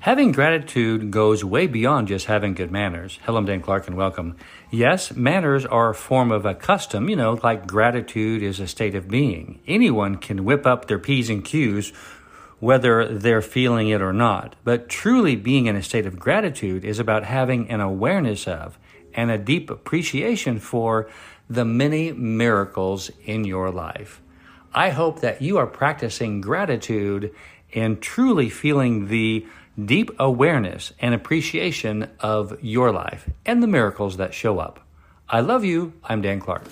Having gratitude goes way beyond just having good manners. Hello, Dan Clark and welcome. Yes, manners are a form of a custom, you know, like gratitude is a state of being. Anyone can whip up their P's and Q's whether they're feeling it or not. But truly being in a state of gratitude is about having an awareness of and a deep appreciation for the many miracles in your life. I hope that you are practicing gratitude and truly feeling the deep awareness and appreciation of your life and the miracles that show up. I love you. I'm Dan Clark.